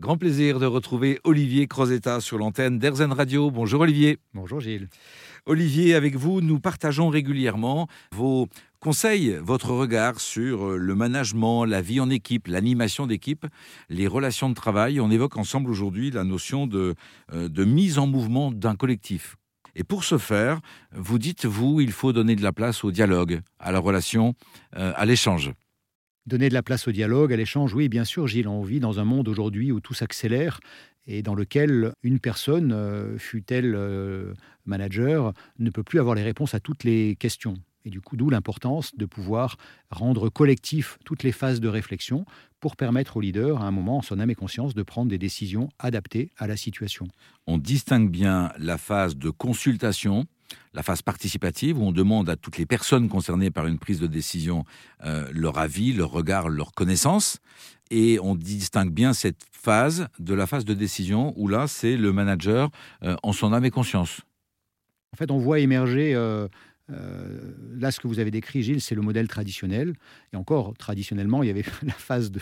Grand plaisir de retrouver Olivier Crozetta sur l'antenne d'Erzen Radio. Bonjour Olivier. Bonjour Gilles. Olivier, avec vous, nous partageons régulièrement vos conseils, votre regard sur euh, le management, la vie en équipe, l'animation d'équipe, les relations de travail. On évoque ensemble aujourd'hui la notion de, euh, de mise en mouvement d'un collectif. Et pour ce faire, vous dites, vous, il faut donner de la place au dialogue, à la relation, euh, à l'échange. Donner de la place au dialogue, à l'échange, oui, bien sûr, Gilles, on vit dans un monde aujourd'hui où tout s'accélère et dans lequel une personne, euh, fût-elle euh, manager, ne peut plus avoir les réponses à toutes les questions. Et du coup, d'où l'importance de pouvoir rendre collectif toutes les phases de réflexion pour permettre au leader, à un moment, en son âme et conscience, de prendre des décisions adaptées à la situation. On distingue bien la phase de consultation, la phase participative où on demande à toutes les personnes concernées par une prise de décision euh, leur avis, leur regard, leur connaissance. Et on distingue bien cette phase de la phase de décision où là, c'est le manager euh, en son âme et conscience. En fait, on voit émerger euh, euh, là, ce que vous avez décrit, Gilles, c'est le modèle traditionnel. Et encore, traditionnellement, il y avait la phase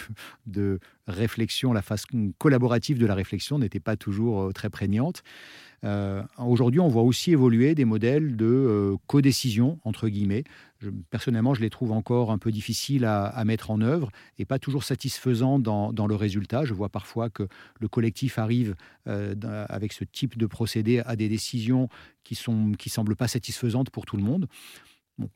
de, la phase collaborative de la réflexion n'était pas toujours euh, très prégnante. Euh, aujourd'hui, on voit aussi évoluer des modèles de euh, codécision, entre guillemets. personnellement, je les trouve encore un peu difficiles à, mettre en œuvre et pas toujours satisfaisants dans, le résultat. Je vois parfois que le collectif arrive euh, avec ce type de procédé à des décisions qui ne qui semblent pas satisfaisantes pour tout le monde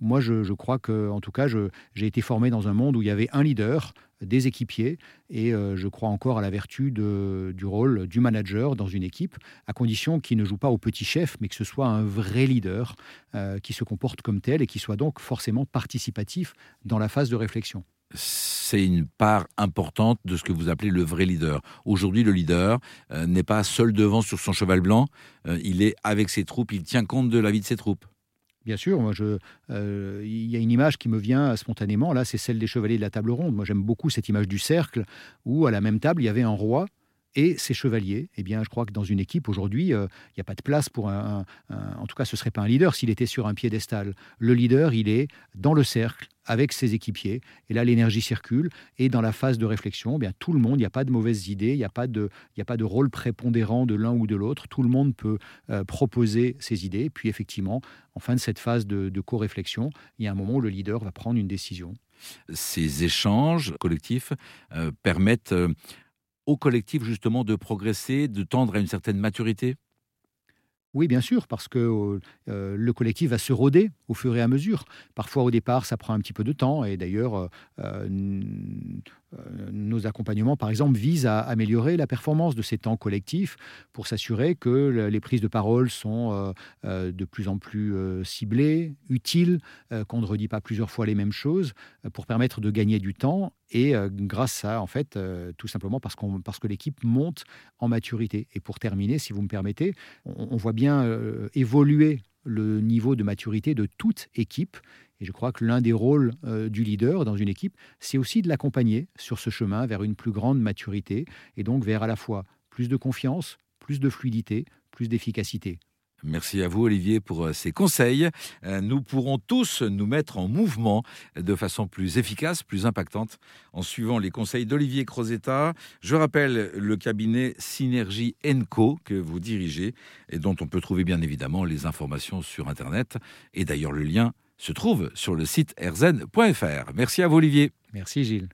moi, je, crois que, en tout cas, j'ai été formé dans un monde où il y avait un leader, des équipiers, et euh, je crois encore à la vertu du rôle du manager dans une équipe, à condition qu'il ne joue pas au petit chef, mais que ce soit un vrai leader euh, qui se comporte comme tel et qui soit donc forcément participatif dans la phase de réflexion c'est une part importante de ce que vous appelez le vrai leader. Aujourd'hui, le leader euh, n'est pas seul devant sur son cheval blanc, il est avec ses troupes, il tient compte de la vie de ses troupes. Bien sûr, je, euh, il y a une image qui me vient spontanément. Là, c'est celle des chevaliers de la table ronde. Moi, j'aime beaucoup cette image du cercle où, à la même table, il y avait un roi et ses chevaliers. Eh bien, je crois que dans une équipe aujourd'hui, euh, il n'y a pas de place pour un, En tout cas, ce serait pas un leader s'il était sur un piédestal. Le leader, il est dans le cercle avec ses équipiers. Et là, l'énergie circule. Et dans la phase de réflexion, eh bien tout le monde, il n'y a pas de mauvaises idées, il n'y a pas de, a pas de rôle prépondérant de l'un ou de l'autre. Tout le monde peut euh, proposer ses idées. Puis effectivement, en fin de cette phase de, co-réflexion, il y a un moment où le leader va prendre une décision. Ces échanges collectifs euh, permettent au collectif justement de progresser, de tendre à une certaine maturité? Oui, bien sûr, parce que euh, le collectif va se roder au fur et à mesure. Parfois, au départ, ça prend un petit peu de temps. Et d'ailleurs, euh, euh, nos accompagnements, par exemple, visent à améliorer la performance de ces temps collectifs pour s'assurer que les prises de parole sont de plus en plus ciblées, utiles, qu'on ne redit pas plusieurs fois les mêmes choses, pour permettre de gagner du temps et grâce à, en fait, tout simplement parce, que l'équipe monte en maturité. Et pour terminer, si vous me permettez, on, voit bien euh, évoluer le niveau de maturité de toute équipe. Et je crois que l'un des rôles euh, du leader dans une équipe, c'est aussi de l'accompagner sur ce chemin vers une plus grande maturité et donc vers à la fois plus de confiance, plus de fluidité, plus d'efficacité. Merci à vous, Olivier, pour euh, ces conseils. Euh, nous pourrons tous nous mettre en mouvement de façon plus efficace, plus impactante, en suivant les conseils d'Olivier Crozetta. Je rappelle le cabinet Synergie Co que vous dirigez et dont on peut trouver bien évidemment les informations sur Internet. Et d'ailleurs, le lien se trouve sur le site erzen.fr. Merci à vous, Olivier. Merci, Gilles.